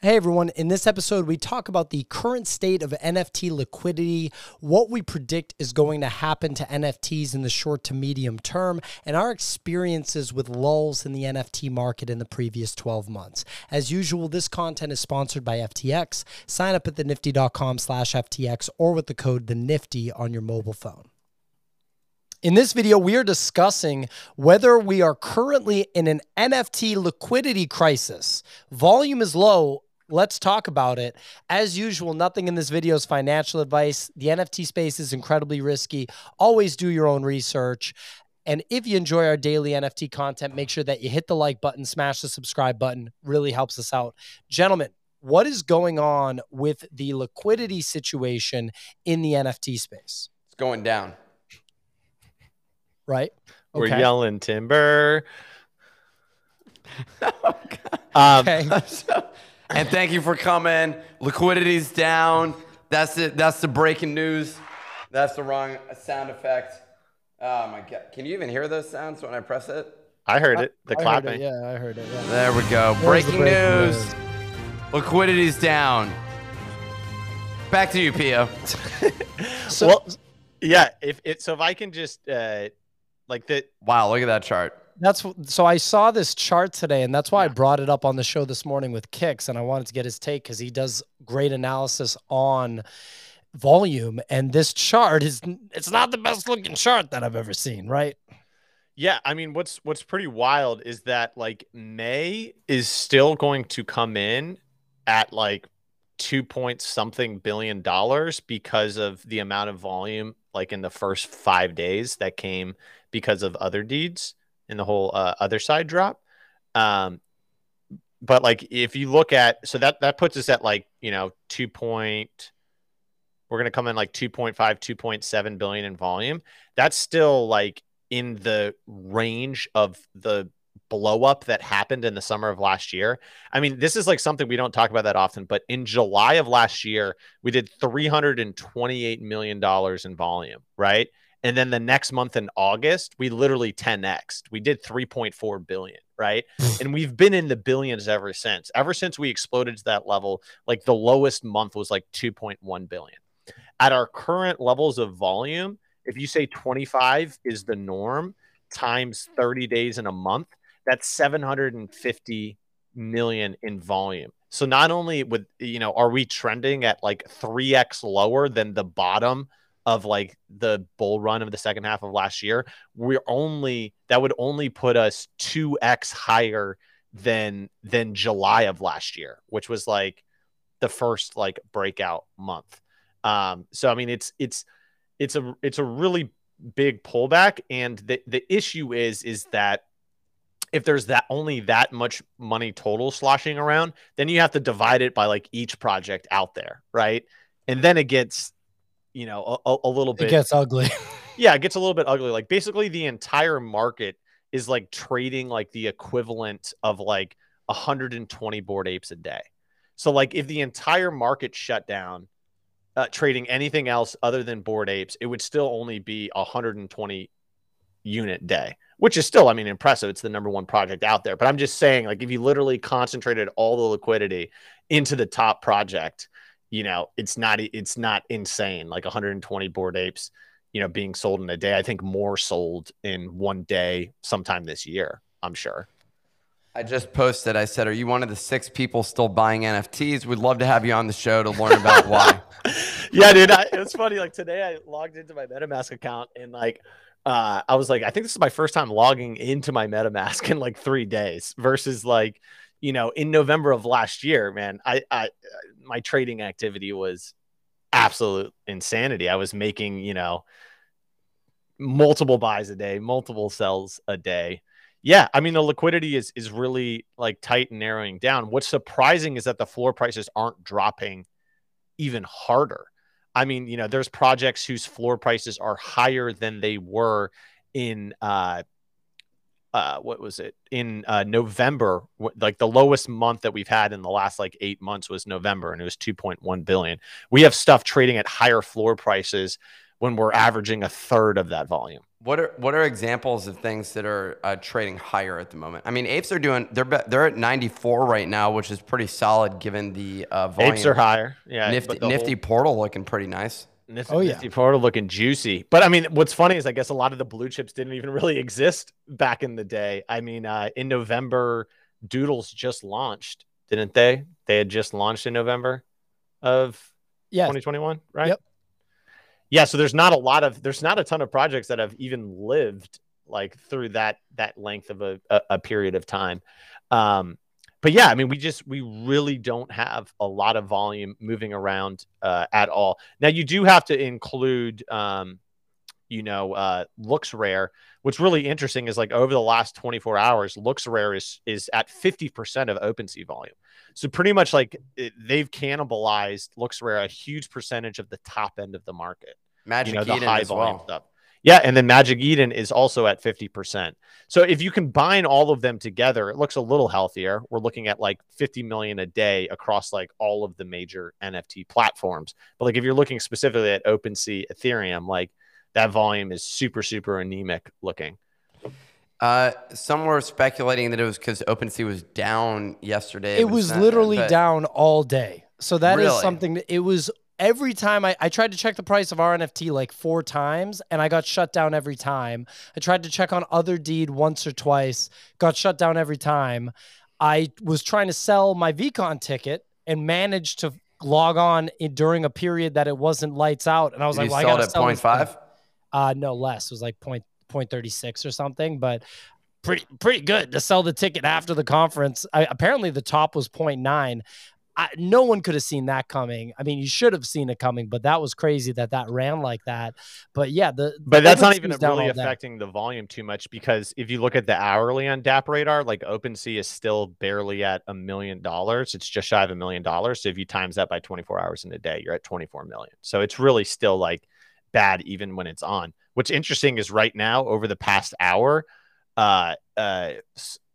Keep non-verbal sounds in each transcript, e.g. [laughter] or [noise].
Hey everyone, in this episode, we talk about the current state of NFT liquidity, what we predict is going to happen to NFTs in the short to medium term, and our experiences with lulls in the NFT market in the previous 12 months. As usual, this content is sponsored by FTX. Sign up at thenifty.com slash FTX or with the code the Nifty on your mobile phone. In this video, we are discussing whether we are currently in an NFT liquidity crisis. Volume is low let's talk about it. As usual, nothing in this video is financial advice. The NFT space is incredibly risky. Always do your own research. And if you enjoy our daily NFT content, make sure that you hit the like button, smash the subscribe button. Really helps us out. Gentlemen, what is going on with the liquidity situation in the NFT space? It's going down. Right? Okay. We're yelling timber. [laughs] oh, um, okay. And thank you for coming. Liquidity's down. That's it. That's the breaking news. That's the wrong sound effect. Oh my god! Can you even hear those sounds when I press it? I heard it. The I clapping. It, yeah, I heard it. Yeah. There we go. Breaking, breaking, news. news. Liquidity's down. Back to you, Pio. [laughs] so, well, yeah. If it so, if I can just uh, like the wow, look at that chart that's so I saw this chart today, and that's why I brought it up on the show this morning with Kicks, and I wanted to get his take because he does great analysis on volume. And this chart is it's not the best looking chart that I've ever seen, right? Yeah, I mean, what's what's pretty wild is that like May is still going to come in at like two point something billion dollars because of the amount of volume like in the first five days that came because of Otherdeeds in the whole uh, Otherside drop. Um, but like if you look at so that that puts us at like you know two point we're going to come in like 2.5 2.7 billion in volume. That's still like in the range of the blow up that happened in the summer of last year. I mean this is like something we don't talk about that often but in july of last year we did 328 million dollars in volume right and then the next month in August, we literally 10x. We did 3.4 billion, right? [sighs] and we've been in the billions ever since. Ever since we exploded to that level, like the lowest month was like 2.1 billion. At our current levels of volume, if you say 25 is the norm times 30 days in a month, that's 750 million in volume. So not only with you know are we trending at like 3x lower than the bottom of like the bull run of the second half of last year, we're only that would only put us 2x higher than than July of last year, which was like the first like breakout month. Um, so I mean it's it's it's a it's a really big pullback, and the the issue is is that if there's that only that much money total sloshing around, then you have to divide it by like each project out there, right? And then it gets you know, a, a little bit. It gets ugly. [laughs] yeah, it gets a little bit ugly. Like basically the entire market is like trading like the equivalent of like 120 Bored Apes a day. So like if the entire market shut down, uh, trading anything else other than Bored Apes, it would still only be 120 unit day, which is still, I mean, impressive. It's the number one project out there. But I'm just saying, like, if you literally concentrated all the liquidity into the top project, you know, it's not it's not insane like 120 Bored Apes, you know, being sold in a day. I think more sold in one day sometime this year. I'm sure. I just posted. I said, "Are you one of the six people still buying NFTs? We'd love to have you on the show to learn about why." [laughs] yeah, dude. I, it was funny. Like today, I logged into my MetaMask account and like uh, I was like, I think this is my first time logging into my MetaMask in like three days versus like, you know, in November of last year, man, I, I, my trading activity was absolute insanity. I was making, you know, multiple buys a day, multiple sells a day. Yeah, I mean the liquidity is is really like tight and narrowing down. What's surprising is that the floor prices aren't dropping even harder. I mean, you know, there's projects whose floor prices are higher than they were in uh uh, what was it in uh, November? Like the lowest month that we've had in the last like eight months was November, and it was 2.1 billion. We have stuff trading at higher floor prices when we're averaging a third of that volume, What are what are examples of things that are uh, trading higher at the moment? I mean, apes are doing they're they're at 94 right now, which is pretty solid given the uh, volume. Apes are higher. Yeah. Nifty, nifty whole- portal looking pretty nice. Oh, yeah. Nifty Portal looking juicy. But I mean, what's funny is I guess a lot of the blue chips didn't even really exist back in the day. I mean, uh, in November, Doodles just launched, didn't they? They had just launched in November of Yeah. 2021, right? Yep. Yeah, so there's not a lot of there's not a ton of projects that have even lived like through that that length of a, a, a period of time. Um, but yeah, I mean, we just we really don't have a lot of volume moving around uh, at all. Now you do have to include, um, you know, uh, LooksRare. What's really interesting is like over the last 24 hours, LooksRare is is at 50% of OpenSea volume. So pretty much like it, they've cannibalized looks rare a huge percentage of the top end of the market Magic you know, the Eden high volume well. stuff. Yeah, and then Magic Eden is also at 50%. So if you combine all of them together, it looks a little healthier. We're looking at like 50 million a day across like all of the major NFT platforms. But like if you're looking specifically at OpenSea Ethereum, like that volume is super super anemic looking. Uh, some were speculating that it was because OpenSea was down yesterday. It but was literally but- down all day. So that is Really? something that it was every time I, I tried to check the price of RNFT like four times and I got shut down every time. I tried to check on Otherdeed once or twice, got shut down every time. I was trying to sell my VeeCon ticket and managed to log on in, during a period that it wasn't lights out. And I was Did like, well, I gotta it at sell this thing. 0.5? Uh, no less. It was like point point thirty six or something, but pretty pretty good to sell the ticket after the conference. I, apparently, the top was 0.9. I, no one could have seen that coming. I mean, you should have seen it coming, but that was crazy that that ran like that. But yeah, the But that's not even really day. affecting the volume too much because if you look at the hourly on DappRadar, like OpenSea is still barely at a million dollars. It's just shy of a million dollars. So if you times that by 24 hours in a day, you're at 24 million. So it's really still like bad even when it's on. What's interesting is right now, over the past hour, uh, uh,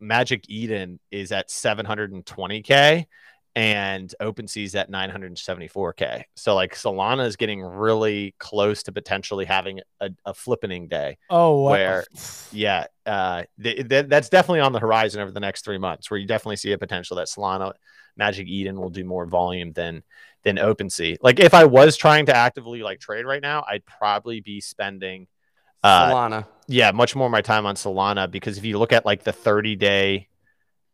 Magic Eden is at 720k and OpenSea's at 974k. So like Solana is getting really close to potentially having a, a flippening day. Oh, wow. where- Yeah, uh, th- th- that's definitely on the horizon over the next three months, where you definitely see a potential that Solana, Magic Eden will do more volume than than OpenSea. Like if I was trying to actively like trade right now, I'd probably be spending uh, Solana. yeah, much more of my time on Solana because if you look at like the 30 day,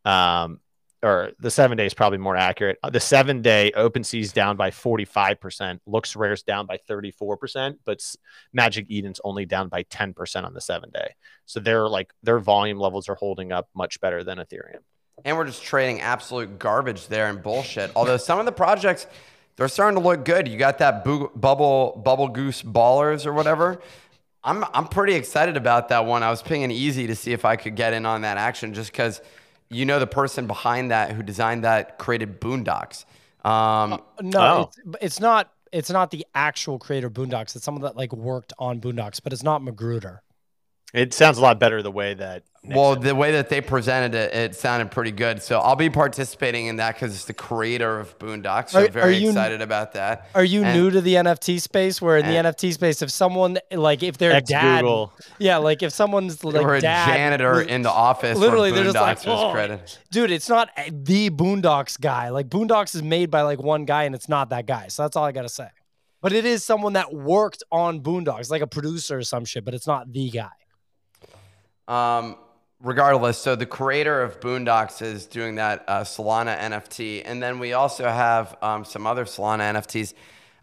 um, or the seven day is probably more accurate. Uh, The seven day OpenSea is down by 45%, LooksRare's down by 34%, but Magic Eden's only down by 10% on the seven day. So they're like their volume levels are holding up much better than Ethereum. And we're just trading absolute garbage there and bullshit. Although some of the projects, they're starting to look good. You got that bubble bubble goose ballers or whatever. I'm I'm pretty excited about that one. I was pinging easy to see if I could get in on that action, just because you know the person behind that who designed that created Boondocks. Um, no, Oh. it's, it's not. It's not the actual creator Boondocks. It's someone that like worked on Boondocks, but it's not McGruder. It sounds a lot better the way that. Well, Nixon- the way that they presented it, it sounded pretty good. So I'll be participating in that because it's the creator of Boondocks. So Are- very are you- excited about that. Are you And- new to the NFT space? Where in the NFT space, if someone like if their dad, Ex-Google. yeah, like if someone's like or a dad, janitor was- in the office. literally they're just like, Boondocks "Oh, dude, it's not the Boondocks guy. Like Boondocks is made by like one guy, and it's not that guy. So that's all I gotta say. But it is someone that worked on Boondocks, like a producer or some shit. But it's not the guy. Um, regardless, so the creator of Boondocks is doing that uh, Solana NFT, and then we also have um, some other Solana NFTs.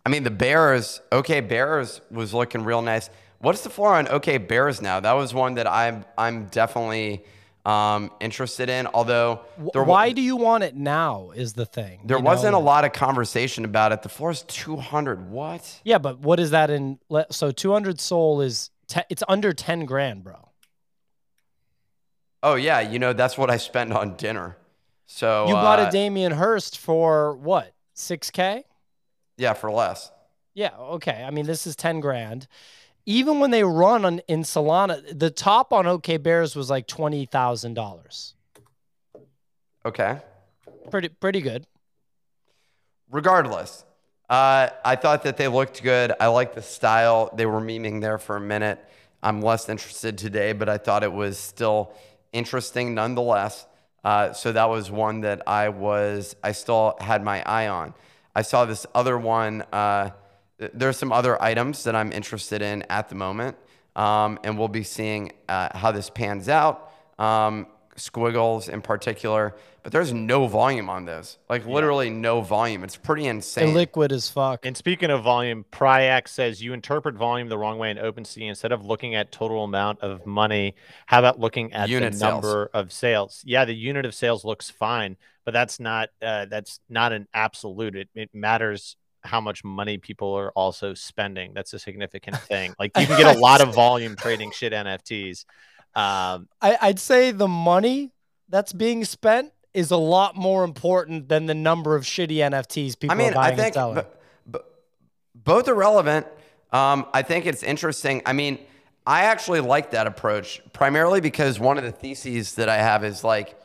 I mean, the Bears, OK Bears was looking real nice. What's the floor on OK Bears now? That was one that I'm I'm definitely um, interested in. Although there, Why do you want it now? Is the thing. there wasn't know? a lot of conversation about it. The floor is 200. What? Yeah, but what is that in? So two hundred SOL is te- it's under ten grand, bro. Oh yeah, you know that's what I spent on dinner. So You bought uh, a Damien Hirst for what? Six k? yeah for less. Yeah, okay. I mean, this is 10 grand. Even when they run on in Solana, the top on OK Bears was like $20,000. Okay. Pretty pretty good. regardless, uh, I thought that they looked good. I like the style. They were memeing there for a minute. I'm less interested today, but I thought it was still interesting nonetheless. Uh, so that was one that I was I still had my eye on. I saw this other one. Uh, there's some other items that I'm interested in at the moment, um, and we'll be seeing uh, how this pans out. Um, squiggles in particular, but there's no volume on this. Like literally no volume. It's pretty insane. liquid as fuck. And speaking of volume, Pryax says you interpret volume the wrong way in OpenSea. Instead of looking at total amount of money, how about looking at Unit the sales. number of sales? Yeah, the unit of sales looks fine, but that's not uh, that's not an absolute. It, it matters how much money people are also spending. That's a significant [laughs] thing. Like you can get a [laughs] lot of volume trading shit NFTs. Um, I, I'd say the money that's being spent is a lot more important than the number of shitty NFTs people I mean, are buying I think and selling. b- b- both are relevant. Um, I think it's interesting. I mean, I actually like that approach primarily because one of the theses that I have is like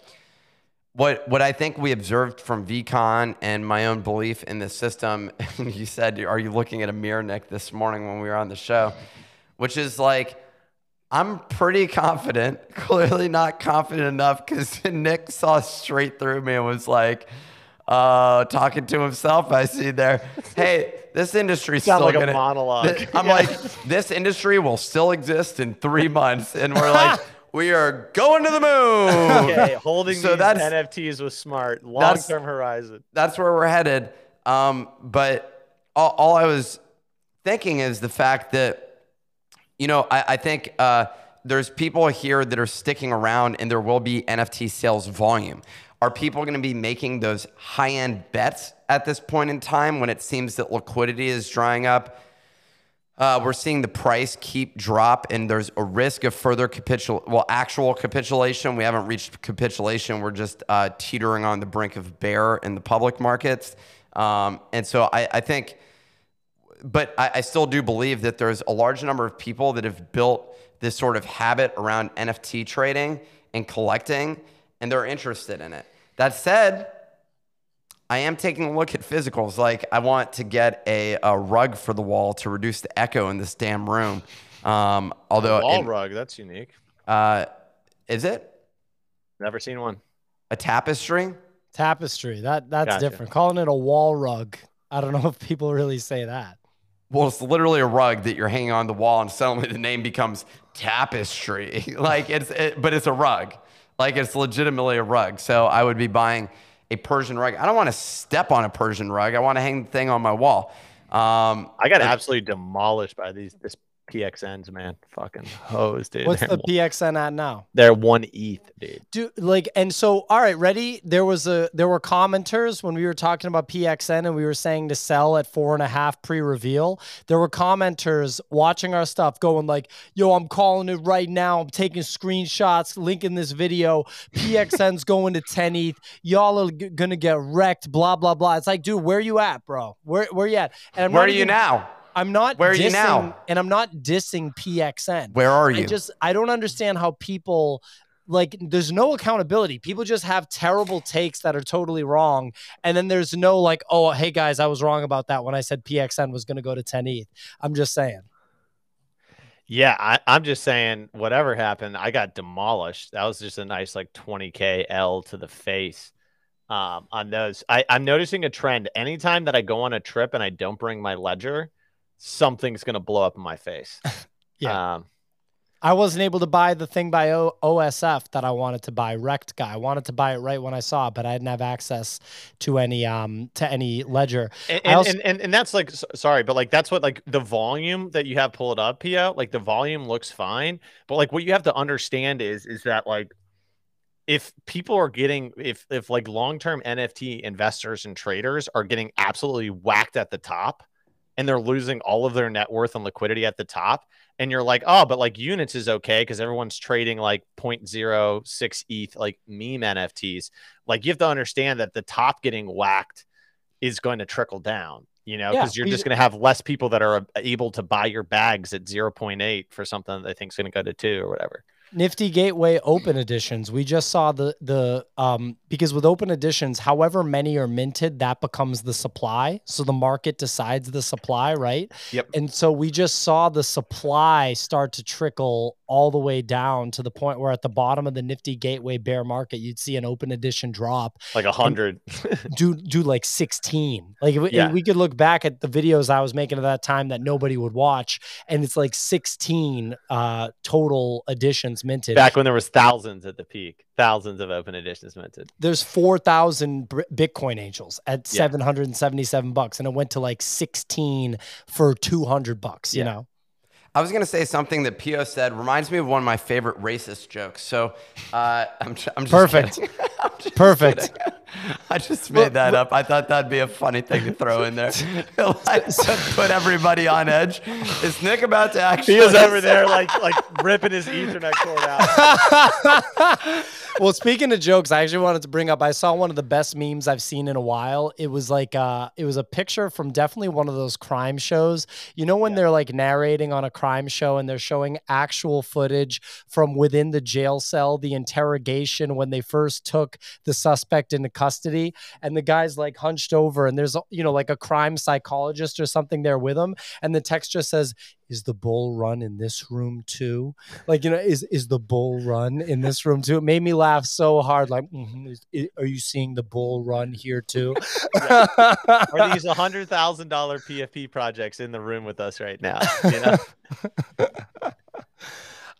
what what I think we observed from VeeCon and my own belief in the system. [laughs] you said, "Are you looking at a mirror, Nick?" This morning when we were on the show, which is like. I'm pretty confident, [laughs] clearly not confident enough because [laughs] Nick saw straight through me and was like, uh, talking to himself. I see there, hey, this industry's Sound still like a gonna, monologue. Th- I'm like, this industry will still exist in three months. And we're [laughs] like, we are going to the moon. okay, holding So these NFTs was smart. Long term horizon. that's where we're headed. Um, but all, all I was thinking is the fact that, you know, I, I think uh, there's people here that are sticking around and there will be NFT sales volume. Are people going to be making those high end bets at this point in time when it seems that liquidity is drying up? Uh, we're seeing the price keep drop, and there's a risk of further capitul well, actual capitulation. We haven't reached capitulation. We're just uh, teetering on the brink of bear in the public markets. Um, and so I, I think, but I, I still do believe that there's a large number of people that have built this sort of habit around NFT trading and collecting, and they're interested in it. That said, I am taking a look at physicals. Like, I want to get a, a rug for the wall to reduce the echo in this damn room. Um, although, Wall in- rug, that's unique. uh, is it Never seen one. a tapestry? Tapestry. That that's Gotcha. different. Calling it a wall rug. I don't know [laughs] if people really say that. Well, it's literally a rug that you're hanging on the wall, and suddenly the name becomes tapestry. [laughs] like it's, it, but it's a rug. Like it's legitimately a rug. So I would be buying a Persian rug. I don't want to step on a Persian rug. I want to hang the thing on my wall. Um, I got absolutely demolished by these this PXNs, man. Fucking hoes, dude. What's they're, the PXN at now? they're one ETH, dude. Do like and so all right, ready? There was a there were commenters when we were talking about PXN and we were saying to sell at four and a half pre-reveal. There were commenters watching our stuff going like, yo, I'm calling it right now. I'm taking screenshots, linking this video. PXN's [laughs] going to 10 ETH. Y'all are g- gonna get wrecked, blah, blah, blah. It's like, dude, where you at, bro? Where where you at? And I'm where are you even- now? I'm not Where are you now? And I'm not dissing PXN. Where are you? I just I don't understand how people like there's no accountability. People just have terrible takes that are totally wrong. And then there's no like, oh, hey guys, I was wrong about that when I said PXN was gonna go to 10 ETH. I'm just saying. Yeah, I, I'm just saying, whatever happened, I got demolished. That was just a nice like 20k L to the face um, on those. I, I'm noticing a trend. Anytime that I go on a trip and I don't bring my ledger, something's gonna blow up in my face. [laughs] Yeah. Um, I wasn't able to buy the thing by o- OSF that I wanted to buy, Rekt Guy. I wanted to buy it right when I saw it, but I didn't have access to any um to any ledger. and, I also- and, and and that's like sorry, but like that's what like the volume that you have pulled up, Pio. Like the volume looks fine, but like what you have to understand is is that like if people are getting if if like long-term NFT investors and traders are getting absolutely whacked at the top and they're losing all of their net worth and liquidity at the top and you're like oh but like units is okay because everyone's trading like 0.06 ETH like meme NFTs like you have to understand that the top getting whacked is going to trickle down you know Yeah, because you're just going to have less people that are able to buy your bags at 0.8 for something that they think is going to go to 2 or whatever Nifty Gateway Open Editions. We just saw the the um because with open editions, however many are minted, that becomes the supply. So the market decides the supply, right? Yep. And so we just saw the supply start to trickle all the way down to the point where at the bottom of the Nifty Gateway bear market, you'd see an open edition drop Like a hundred. [laughs] do do like 16 like we, Yeah. we could look back at the videos i was making at that time that nobody would watch and it's like 16 uh total editions minted Back when there was thousands at the peak, thousands of open editions minted. there's 4000 Br- bitcoin angels at Yeah. 777 bucks and it went to like 16 for 200 bucks you know I was gonna say something that Pio said reminds me of one of my favorite racist jokes. So uh, [laughs] I'm, j- I'm just Perfect. I'm just Perfect. kidding. [laughs] [laughs] I just made that up. I thought that'd be a funny thing to throw in there. like, to put everybody on edge. Is Nick about to actually? He was over there like like ripping his Ethernet cord out. well, speaking of jokes, I actually wanted to bring up. I saw one of the best memes I've seen in a while. It was like uh, it was a picture from definitely one of those crime shows. You know when they're like narrating on a crime show and they're showing actual footage from within the jail cell, the interrogation when they first took the suspect into custody, and the guy's like hunched over, and there's you know like a crime psychologist or something there with him, and the text just says, "Is the bull run in this room too?" like you know is is the bull run in this room too it made me laugh so hard like mhm, is, i- are you seeing the bull run here too [laughs] Are these a hundred thousand dollar PFP projects in the room with us right now? You know? [laughs]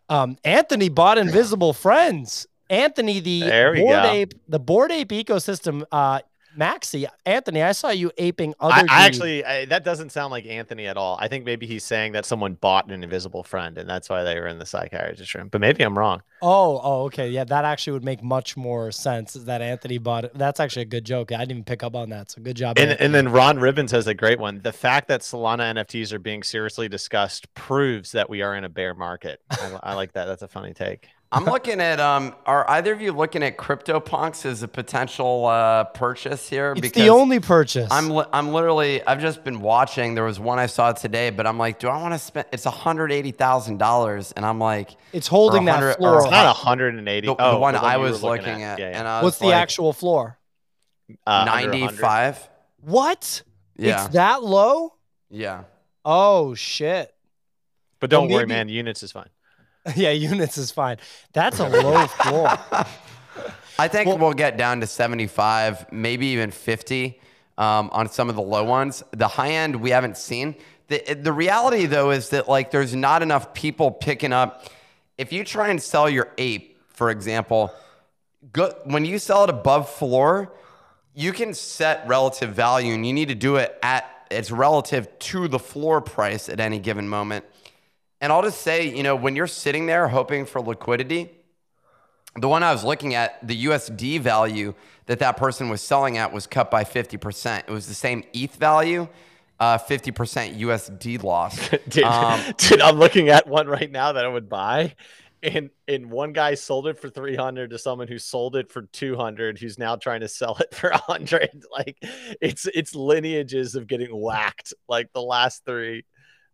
um anthony bought invisible friends anthony the board go. ape the bored ape ecosystem uh maxi anthony i saw you aping other I, I actually I, that doesn't sound like Anthony at all. I think maybe he's saying that someone bought an invisible friend and that's why they were in the psychiatrist room. But maybe I'm wrong. oh oh okay yeah that actually would make much more sense that anthony bought it that's actually a good joke i didn't even pick up on that so good job And, Anthony. and then Ron Ribbons has a great one. The fact that Solana NFTs are being seriously discussed proves that we are in a bear market. I, I like that. That's a funny take. I'm looking at. Um, are either of you looking at CryptoPunks as a potential uh, purchase here? it's the only purchase I'm li- I'm literally I've just been watching. There was one I saw today, but I'm like, do I want to spend? It's hundred eighty thousand dollars, and I'm like, it's holding that or floor It's not 180. the, oh, the one I you were was looking at, Yeah, yeah. and I was what's the like, actual floor Uh, under 100. ninety five. What? Yeah, It's that low? yeah. Oh shit. But don't Well, worry, man. Units is fine. [laughs] yeah, units is fine. That's a [laughs] low floor. I think Well- we'll get down to 75, maybe even 50 um, on some of the low ones. The high end we haven't seen. The, the reality though is that like there's not enough people picking up. If you try and sell your ape, for example, go, when you sell it above floor, you can set relative value and you need to do it at it's relative to the floor price at any given moment. And I'll just say, you know, when you're sitting there hoping for liquidity, the one I was looking at, the USD value that that person was selling at was cut by 50%. It was the same ETH value, uh, 50% USD loss. [laughs] Dude, Um, [laughs] dude, I'm looking at one right now that I would buy. And and one guy sold it for 300 to someone who sold it for 200 who's now trying to sell it for [laughs] 100 like it's it's lineages of getting whacked like the last three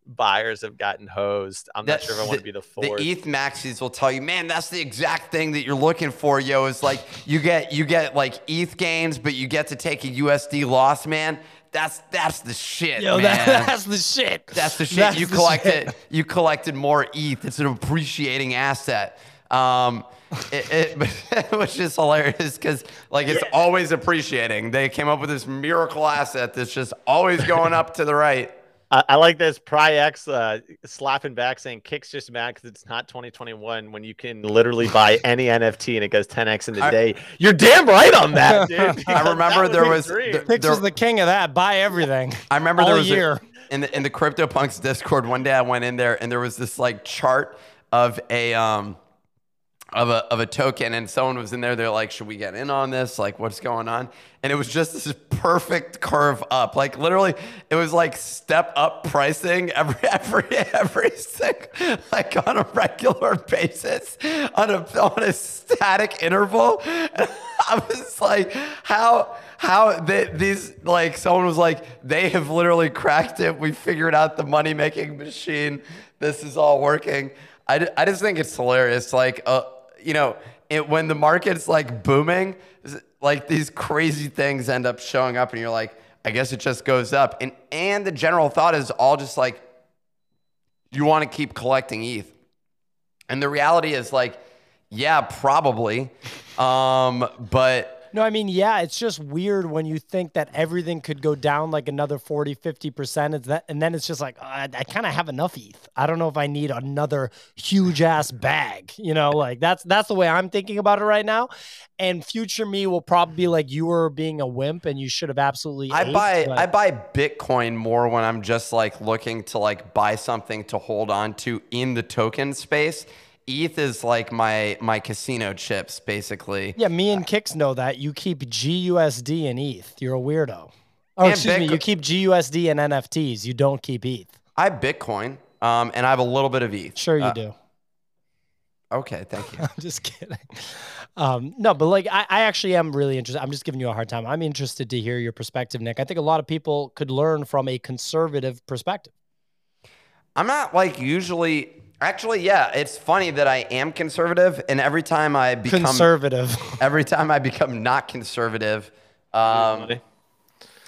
buyers have gotten hosed i'm not That- sure if i want to be the fourth. The fourth ETH maxis will tell you, man, that's the exact thing that you're looking for, yo. Is like you get you get like ETH gains, but you get to take a USD loss, man. That's that's the shit, Yo, man. that, [laughs] that's the shit. That's the shit. That's you the collected. shit. [laughs] You collected more ETH. It's an appreciating asset. Um, [laughs] it, it, which is hilarious because like it's always appreciating. They came up with this miracle asset that's just always going up to the right. I, I like this Pryx uh, slapping back saying kicks just mad because it's not 2021 when you can literally [laughs] buy any NFT and it goes 10x in a I- day. You're damn right on that, [laughs] dude. I remember that there was dream. there- there- is the king of that. Buy everything. I remember all there was a- year. in the in the CryptoPunks Discord one day. I went in there and there was this like chart of a um of a of a token, and someone was in there. They're like, "Should we get in on this? Like, what's going on?" And it was just this perfect curve up. Like literally, it was like step up pricing every [laughs] every every single like on a regular basis on a on a static interval. And [laughs] I was like, how how they, these like someone was like they have literally cracked it. We figured out the money making machine. This is all working. I, I just think it's hilarious. Like, uh, you know, it, when the market's like booming, like these crazy things end up showing up, and you're like, I guess it just goes up. And and the general thought is all just like, you want to keep collecting ETH, and the reality is like, yeah, probably, um, but No, I mean, yeah, it's just weird when you think that everything could go down like another 40, 50%. It's that, and then it's just like, uh, I, I kind of have enough ETH. I don't know if I need another huge ass bag. You know, like that's that's the way I'm thinking about it right now. And future me will probably be like, you were being a wimp and you should have absolutely. I aped, buy but- I buy Bitcoin more when I'm just like looking to like buy something to hold on to in the token space. ETH is like my my casino chips basically. Yeah, me and Kix know that. You keep GUSD and ETH. You're a weirdo. Oh, And excuse me. You keep GUSD and NFTs. You don't keep ETH. I have Bitcoin um, and I have a little bit of ETH. Sure, you Uh, do. Okay, thank you. [laughs] I'm just kidding. Um, no, but like I, I actually am really interested. I'm just giving you a hard time. I'm interested to hear your perspective, Nick. I think a lot of people could learn from a conservative perspective. I'm not like usually actually yeah, it's funny that I am conservative and every time I become conservative. [laughs] every time I become not conservative um,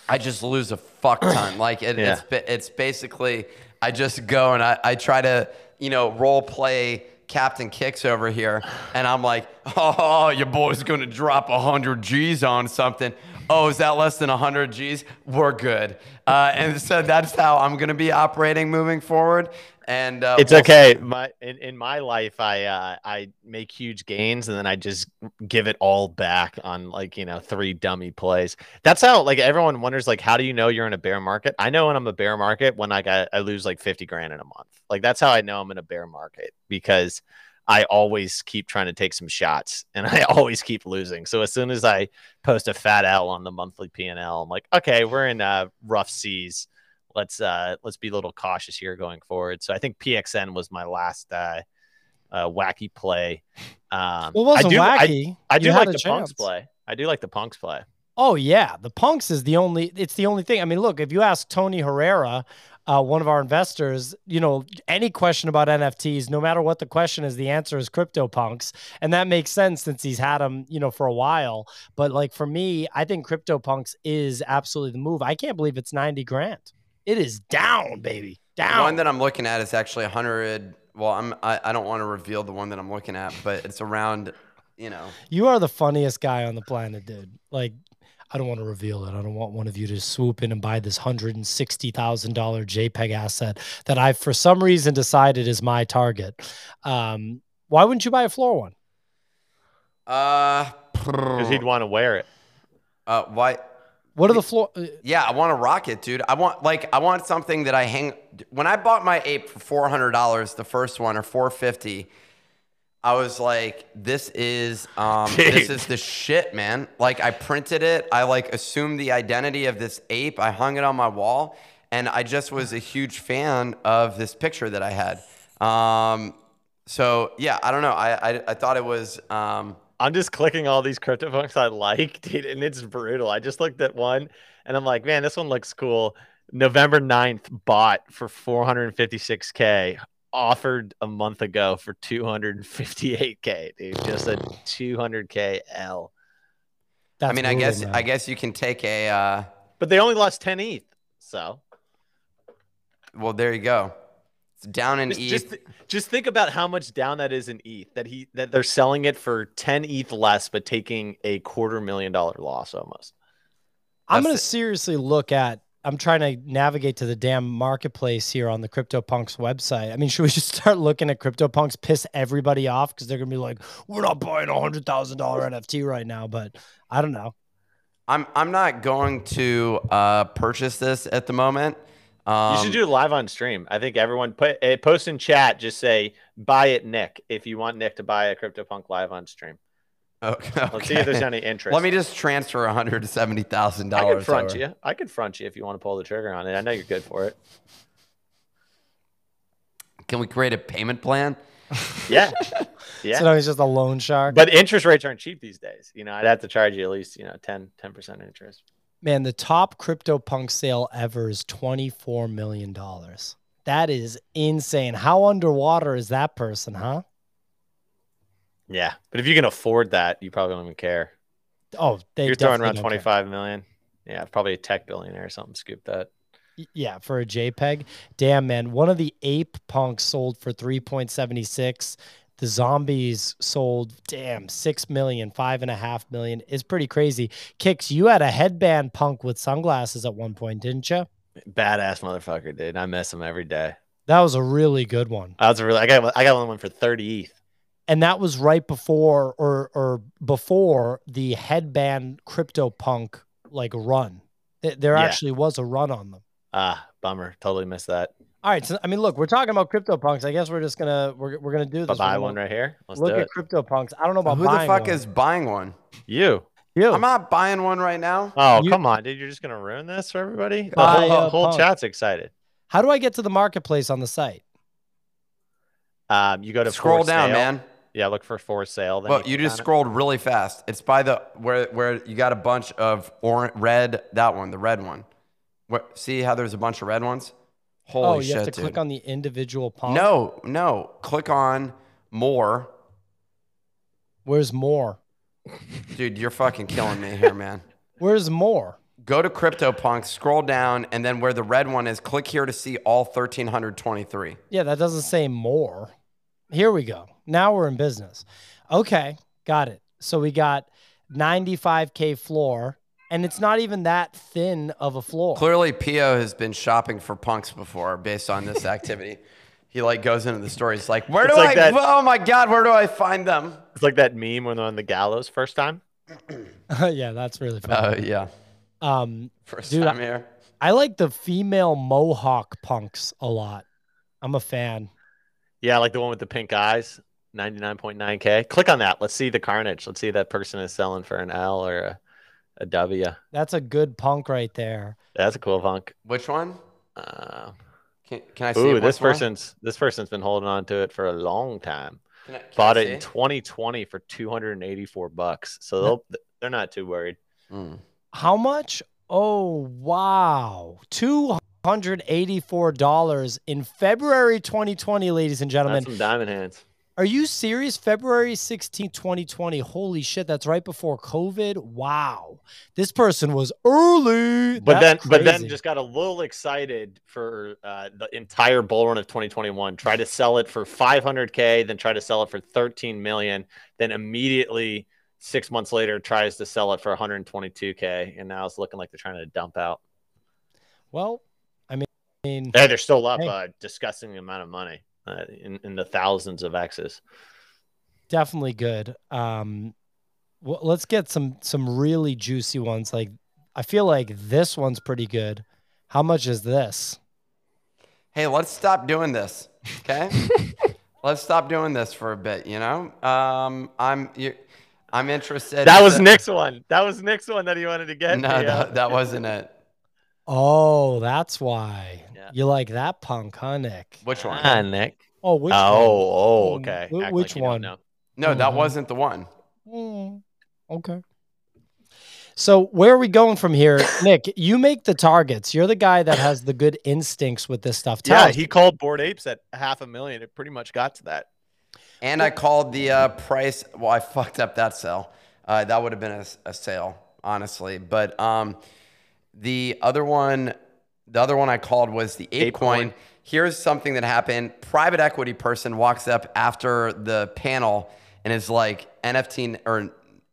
I just lose a fuck ton. [clears throat] Like it, Yeah. it's it's basically I just go and I, I try to you know role play Captain Kicks over here, and I'm like, oh, your boy's gonna drop hundred G's on something. Oh, is that less than hundred G's? We're good. Uh, and so that's how I'm gonna be operating moving forward. And uh, It's we'll- okay. My in, in my life, I uh, I make huge gains and then I just give it all back on like you know three dummy plays. That's how like everyone wonders like how do you know you're in a bear market? I know when I'm a bear market when I, I lose like fifty grand in a month. Like that's how I know I'm in a bear market because I always keep trying to take some shots [laughs] and I always keep losing. So as soon as I post a fat L on the monthly P and L, I'm like, okay, we're in uh, rough seas let's uh let's be a little cautious here going forward. So I think PXN was my last uh, uh wacky play. Um, Well, it wasn't I do, wacky. I, do like the a punks play. I do like the punks play. Oh yeah, the punks is the only. It's the only thing. I mean, look, if you ask Tony Herrera, uh, one of our investors, you know, any question about NFTs, no matter what the question is, the answer is crypto punks, and that makes sense since he's had them, you know, for a while. But like for me, I think crypto punks is absolutely the move. I can't believe it's ninety grand. It is down, baby, The down. one that I'm looking at is actually 100. Well, I'm I, I don't want to reveal the one that I'm looking at, but it's around, you know. You are the funniest guy on the planet, dude. Like, I don't want to reveal it. I don't want one of you to swoop in and buy this hundred and sixty thousand dollar JPEG asset that I've for some reason, decided is my target. Um, why wouldn't you buy a floor one? Uh, Because he'd want to wear it. uh, why? What are the floor? uh, Yeah, I want a rocket, dude. I want like I want something that I hang. When I bought my ape for four hundred dollars, the first one or four fifty, I was like, "This is um, [laughs] this is the shit, man." Like I printed it. I like assumed the identity of this ape. I hung it on my wall, and I just was a huge fan of this picture that I had. Um, so yeah, I don't know. I I, I thought it was. Um, I'm just clicking all these CryptoPunks I like, [laughs] dude, and it's brutal. I just looked at one and I'm like, man, this one looks cool. November 9th, bought for 456k, offered a month ago for 258k, dude. Just a 200k L. That's I mean, I guess man. I guess you can take a. Uh, But they only lost 10 ETH. So well, there you go. It's down in just, ETH. just, th- just think about how much down that is in ETH. That he that they're selling it for 10 ETH less, but taking a quarter million dollar loss almost. I'm That's going it. to seriously look at. I'm trying to navigate to the damn marketplace here on the CryptoPunks website. I mean, should we just start looking at CryptoPunks, piss everybody off because they're going to be like, "We're not buying a hundred thousand dollar NFT right now." But I don't know. I'm I'm not going to uh, purchase this at the moment. Um, You should do it live on stream. I think everyone put uh, post in chat. Just say buy it, Nick. If you want Nick to buy a CryptoPunk live on stream, Okay. let's see if there's any interest. Let me just transfer one hundred seventy thousand I dollars. could front you. I could front you if you want to pull the trigger on it. I know you're good for it. Can we create a payment plan? Yeah, [laughs] yeah. So now he's just a loan shark. but interest rates aren't cheap these days. You know, I'd have to charge you at least you know 10 percent interest. Man, the top CryptoPunk sale ever is twenty four million dollars. That is insane. How underwater is that person, huh? Yeah, but if you can afford that, you probably don't even care. Oh, You're throwing around don't care. 25 million. Yeah, probably a tech billionaire or something. Scoop that. Yeah, for a JPEG. Damn, man. One of the ape punks sold for 3.76. The zombies sold, damn, six million, five and a half million. Is pretty crazy. Kicks, you had a headband punk with sunglasses at one point, didn't you? Badass motherfucker, dude. I miss him every day. That was a really good one. I was a really. I got. I got one for 30 ETH. And that was right before or or before the headband crypto punk like run. Th- There Yeah. actually was a run on them. Ah, bummer. Totally missed that. All right. So I mean, look, we're talking about crypto punks. I guess we're just gonna we're, we're gonna do I'll this. We're buy one right here. Let's Look do at it. crypto punks. I don't know about Who the fuck one. is buying one? You. you? I'm not buying one right now. Oh, You- come on, dude. You're just gonna ruin this for everybody. The whole, a whole chat's excited. How do I get to the marketplace on the site? Um, you go to Scroll for down, sale. man. Yeah, look for for sale. Then Well, click you just on it. scrolled really fast. It's by the where where you got a bunch of orange, red. That one, the red one. Where, see how there's a bunch of red ones? Holy oh, you shit, have to dude! click on the individual punk. no, no. Click on more, Where's more? dude. You're fucking killing me here, man. [laughs] Where's more? Go to CryptoPunk, scroll down, and then where the red one is, click here to see all 1,323. Yeah, that doesn't say more. Here we go. Now we're in business. Okay, got it. So we got 95k floor, and it's not even that thin of a floor. Clearly, Pio has been shopping for punks before based on this [laughs] activity. he like goes into the store. He's like, "Where do It's like I? that- Oh my god, where do I find them?" It's like that meme when they're on the gallows first time. [clears throat] yeah, that's really fun. Oh yeah, um, first Dude, time here. I like the female mohawk punks a lot. I'm a fan. Yeah, like the one with the pink eyes, 99.9K. Click on that. Let's see the carnage. Let's see if that person is selling for an L or a, a W. That's a good punk right there. That's a cool punk. Which one? Uh, Can, can I see? ooh, it this once more? person's this person's been holding on to it for a long time. Can I- can Bought I it in 2020 for 284 bucks. So they'll, they're not too worried. Mm. How much? Oh, wow. $284 in February 2020, ladies and gentlemen. That's some diamond hands. Are you serious? February 16, 2020. Holy shit, that's right before COVID. Wow. This person was early. But That's then, but then just got a little excited for uh, the entire bull run of 2021. Tried to sell it for 500k, then tried to sell it for 13 million. Then immediately six months later tries to sell it for 122k, and now it's looking like they're trying to dump out. Well, I mean, Hey, they're still up Hey. a disgusting amount of money uh, in in the thousands of X's. definitely good. Um, well, let's get some some really juicy ones. Like, I feel like this one's pretty good. How much is this? Hey, let's stop doing this. Okay, [laughs] let's stop doing this for a bit. You know, um, I'm you, I'm interested. That was in- Nick's one. That was Nick's one that he wanted to get. No, Yeah. that, that wasn't it. Oh, that's why Yeah. you like that punk, huh, Nick? Which one? Ah, Nick. Oh, which oh, one? oh, Um, okay. wh- Act like which you one? No, that Mhm. wasn't the one. Mm, okay. So where are we going from here, [coughs] Nick? You make the targets. You're the guy that has the good instincts with this stuff. Tell Yeah, us. he called Bored Apes at half a million. It pretty much got to that. And I called the uh, price. Well, I [laughs] fucked up that sale. Uh, that would have been a, a sale, honestly. But um, the other one, the other one I called was the ape, Ape coin. coin. Here's something that happened. Private equity person walks up after the panel and is like NFT or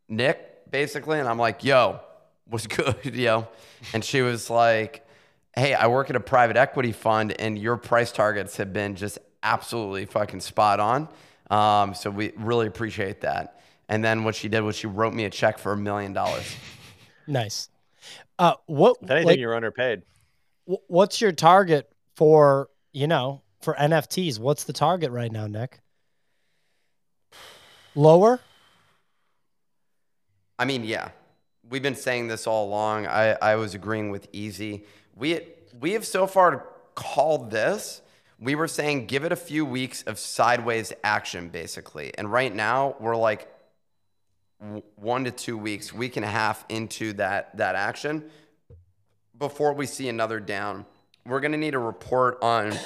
Nick basically, and I'm like, "Yo, [laughs] what's good, [laughs] yo?" And she was like, "Hey, I work at a private equity fund, and your price targets have been just absolutely fucking spot on. Um, so we really appreciate that." And then what she did was she wrote me a check for a million dollars. nice. Uh, what If anything, like, you're underpaid. what's your target for you know for NFTs? What's the target right now, Nick? Lower? I mean, yeah, we've been saying this all along. I, I was agreeing with Easy. We we have so far called this. We were saying give it a few weeks of sideways action, basically. And right now we're like w- one to two weeks, week and a half into that that action before we see another down. We're gonna need a report on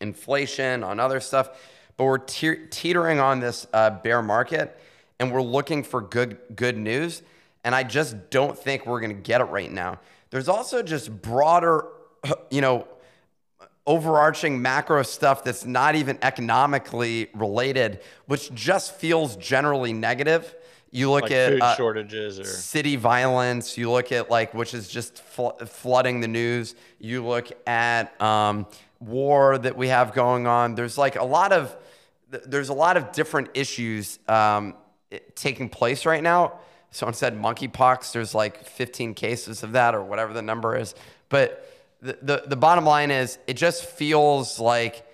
inflation, on other stuff, but we're te- teetering on this uh, bear market, and we're looking for good good news. And I just don't think we're going to get it right now. There's also just broader, [clears throat] you know, overarching macro stuff that's not even economically related, which just feels generally negative. You look Like at food uh, shortages or city violence. You look at like which is just fl- flooding the news. You look at um, war that we have going on. There's like a lot of there's a lot of different issues um, taking place right now. Someone said monkeypox. There's like 15 cases of that or whatever the number is. But the, the, the bottom line is it just feels like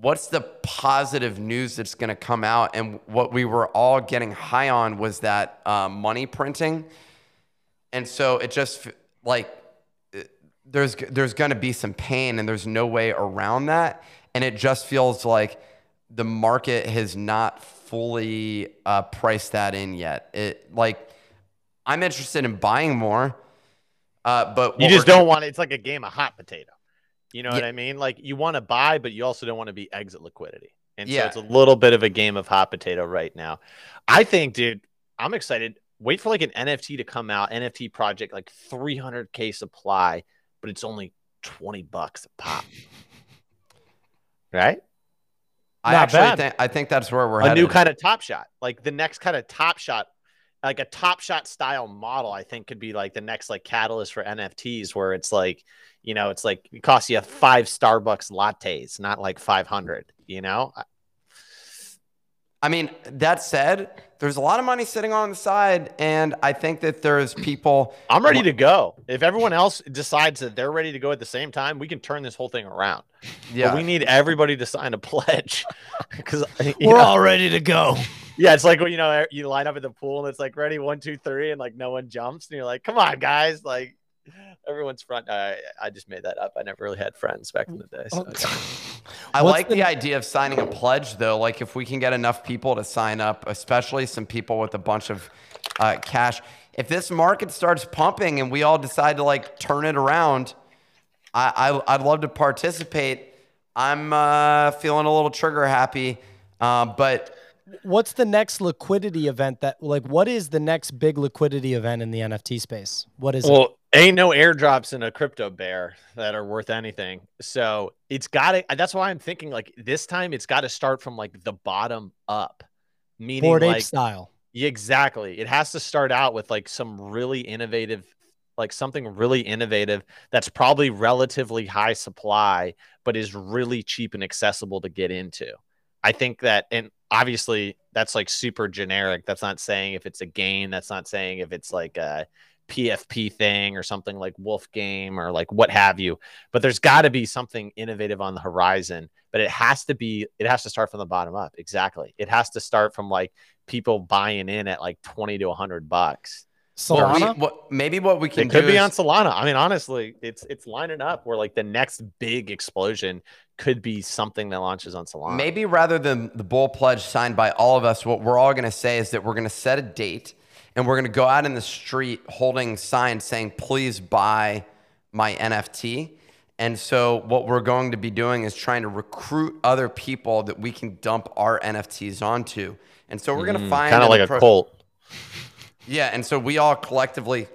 what's the positive news that's going to come out? And what we were all getting high on was that uh, money printing. And so it just like there's there's going to be some pain, and there's no way around that. And it just feels like the market has not fully uh, priced that in yet. It like I'm interested in buying more, uh, but you just don't want it. It's like a game of hot potato. You know what I mean? Like you want to buy, but you also don't want to be exit liquidity. And so it's a little bit of a game of hot potato right now. I think, dude, I'm excited. Wait for like an NFT to come out, NFT project, like 300k supply, but it's only 20 bucks a pop. [laughs] Right? I Not actually bad. think I think that's where we're a headed. new kind of top shot like the next kind of top shot like a top shot style model i think could be like the next like catalyst for nfts where it's like you know it's like it costs you five starbucks lattes not like 500 you know I mean, that said, there's a lot of money sitting on the side, and I think that there's people. [clears throat] i'm ready to go if everyone else decides that they're ready to go at the same time we can turn this whole thing around Yeah, but we need everybody to sign a pledge [laughs] because We're all ready to go. Yeah, it's like when you know you line up at the pool and it's like ready one two three and like no one jumps and you're like, come on guys, like everyone's front. I I just made that up. I never really had friends back in the day. So [laughs] I What's like the- the idea of signing a pledge, though. Like, if we can get enough people to sign up, especially some people with a bunch of uh, cash, if this market starts pumping and we all decide to like turn it around, I, I I'd love to participate. I'm uh, feeling a little trigger happy, uh, but What's the next liquidity event that like what is the next big liquidity event in the NFT space? What is it? well, ain't no airdrops in a crypto bear that are worth anything. So it's got to. That's why I'm thinking like this time it's got to start from like the bottom up, meaning Board like style. Yeah, Exactly. It has to start out with like some really innovative, like something really innovative that's probably relatively high supply, but is really cheap and accessible to get into. I think that, and obviously that's like super generic. That's not saying if it's a game, that's not saying if it's like a PFP thing or something like Wolf Game or like what have you. But there's got to be something innovative on the horizon. But it has to be, it has to start from the bottom up. Exactly. It has to start from like people buying in at like 20 to 100 bucks. what we- Solana? what, maybe what we can do. It could be is, on Solana. I mean, honestly, it's it's lining up where like the next big explosion could be something that launches on Solana. Maybe rather than the bull pledge signed by all of us, what we're all going to say is that we're going to set a date and we're going to go out in the street holding signs saying, please buy my NFT. And so, what we're going to be doing is trying to recruit other people that we can dump our NFTs onto. And so, we're going to hmm, find kind of like the a pro- cult. yeah, and so we all collectively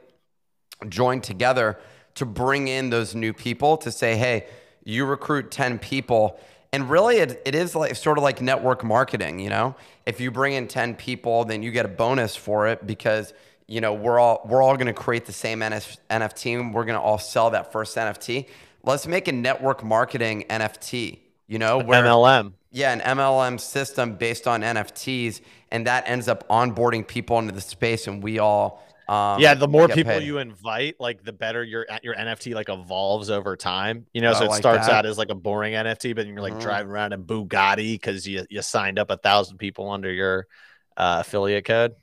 join together to bring in those new people to say, hey, you recruit 10 people. And really, it, it is like sort of like network marketing, you know? If you bring in 10 people, then you get a bonus for it because, you know, we're all we're all going to create the same NF, NFT and we're going to all sell that first NFT. Let's make a network marketing NFT, you know, where MLM. yeah, an MLM system based on NFTs, and that ends up onboarding people into the space, and we all um, yeah, the more people paid. you invite, like the better your your NFT like evolves over time. You know, so I it like starts that. out as like a boring NFT, but you're like Mhm. driving around in Bugatti because you you signed up a thousand people under your uh, affiliate code.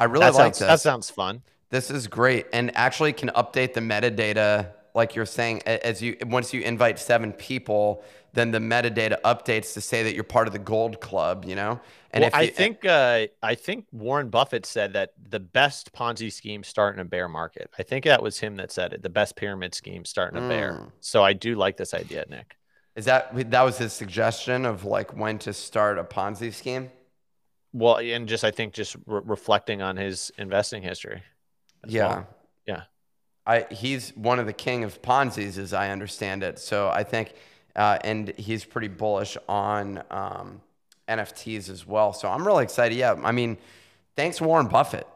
I really that like sounds this. that sounds fun. This is great, and actually can update the metadata, like you're saying, as you once you invite seven people, then the metadata updates to say that you're part of the gold club, you know. And well, if I think uh, I think Warren Buffett said that the best Ponzi schemes start in a bear market. I think that was him that said it. The best pyramid schemes start in a bear. Mm. So I do like this idea, Nick. Is that that was his suggestion of like when to start a Ponzi scheme? Well, and just I think just re- reflecting on his investing history. Yeah. Yeah. I he's one of the king of Ponzi's, as I understand it. So I think, uh, and he's pretty bullish on um, NFTs as well. So I'm really excited. Yeah, I mean, thanks Warren Buffett.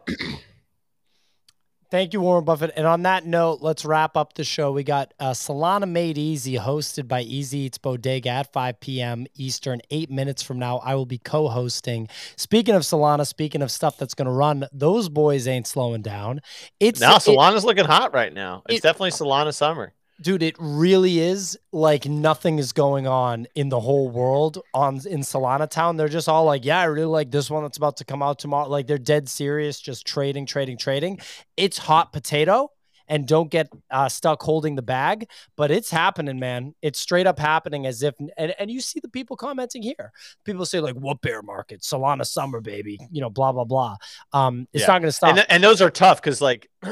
Thank you, Warren Buffett. And on that note, let's wrap up the show. We got uh, Solana Made Easy, hosted by Easy Eats Bodega at 5 p.m. Eastern. Eight minutes from now, I will be co hosting. Speaking of Solana, speaking of stuff that's going to run, those boys ain't slowing down. It's Now it- Solana's looking hot right now. It's it- definitely Solana summer. Dude it really is like nothing is going on in the whole world on in solana town. They're just all like yeah i really like this one that's about to come out tomorrow. Like they're dead serious just trading trading trading. It's hot potato and don't get uh, stuck holding the bag but it's happening man. It's straight up happening as if and, and you see the people commenting here. People say like what bear market? Solana summer baby you know blah blah blah. Um it's Yeah. not going to stop. And, th- and those are tough because like [clears throat]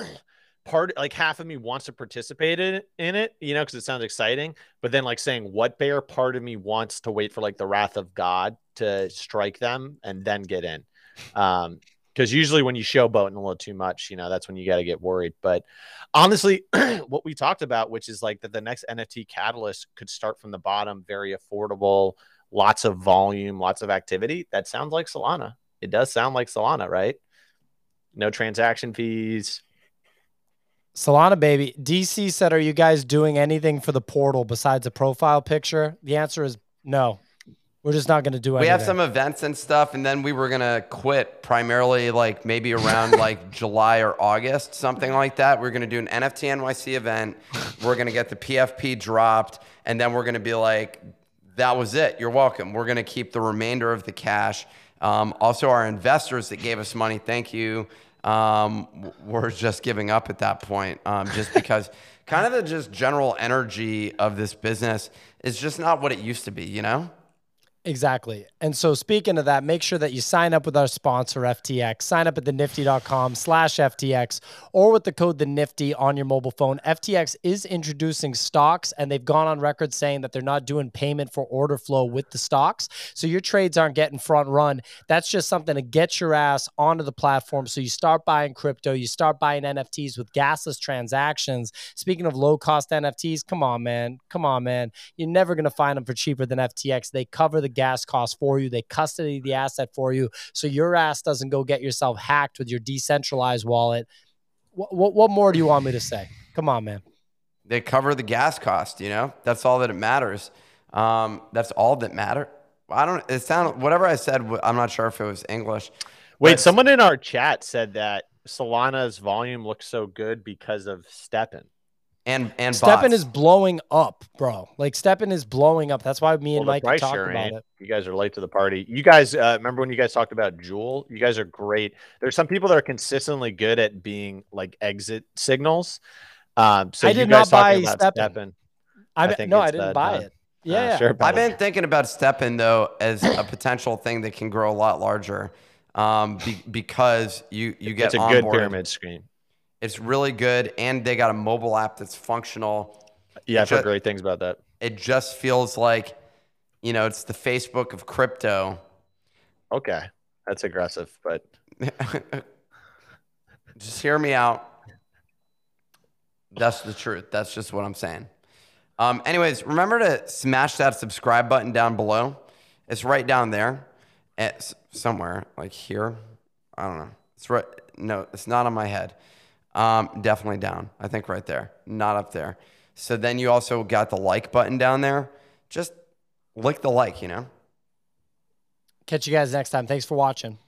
part like half of me wants to participate in it, in it you know, because it sounds exciting. But then like saying what bear part of me wants to wait for like the wrath of God to strike them and then get in. Um, because usually when you showboating a little too much, you know, that's when you got to get worried. But honestly, [clears throat] what we talked about, which is like that the next NFT catalyst could start from the bottom, very affordable, lots of volume, lots of activity. That sounds like Solana. It does sound like Solana, right? No transaction fees. Solana baby. DC said, Are you guys doing anything for the portal besides a profile picture? The answer is no. We're just not going to do anything. We have some events and stuff, and then we were gonna quit primarily like maybe around [laughs] like July or August, something like that. We're gonna do an NFT NYC event. We're gonna get the PFP dropped, and then we're gonna be like, that was it. You're welcome. We're gonna keep the remainder of the cash. Um, also, our investors that gave us money, thank you. Um, we're just giving up at that point, um, just because kind of the just general energy of this business is just not what it used to be, you know. Exactly. And so speaking of that, make sure that you sign up with our sponsor, FTX. Sign up at thenifty.com slash FTX or with the code the nifty on your mobile phone. FTX is introducing stocks and they've gone on record saying that they're not doing payment for order flow with the stocks. So your trades aren't getting front run. That's just something to get your ass onto the platform. So you start buying crypto, you start buying NFTs with gasless transactions. Speaking of low cost NFTs, come on, man. Come on, man. You're never going to find them for cheaper than FTX. They cover the gas costs for you, they custody the asset for you. So your ass doesn't go get yourself hacked with your decentralized wallet. What, what, what more do you want me to say? Come on, man. they cover the gas cost you know that's all that it matters um, that's all that matter i don't it sound whatever i said I'm not sure if it was english Wait, someone in our chat said that Solana's volume looks so good because of STEPN. And and STEPN is blowing up, bro. Like STEPN is blowing up. That's why me and Well, Mike the are talking about it. You guys are late to the party. You guys uh, remember when you guys talked about Jewel? You guys are great. There's some people that are consistently good at being like exit signals. Um, so I you did guys not talking buy about STEPN. STEPN. I, I think no, I didn't uh, buy done. it. Uh, Yeah, sure, i've been thinking about STEPN though as a potential thing that can grow a lot larger um, be, because you you get It's a good onboarded. pyramid scheme. It's really good and they got a mobile app that's functional Yeah, I've ju- heard great things about that. it just feels like you know it's the facebook of crypto Okay, that's aggressive, but [laughs] just hear me out. That's the truth. That's just what I'm saying. Um, anyways, remember to smash that subscribe button down below. It's right down there, it's somewhere like here. I don't know. It's right. No, it's not on my head. Um, definitely down. I think right there, not up there. So then you also got the like button down there. Just lick the like, you know. Catch you guys next time. Thanks for watching.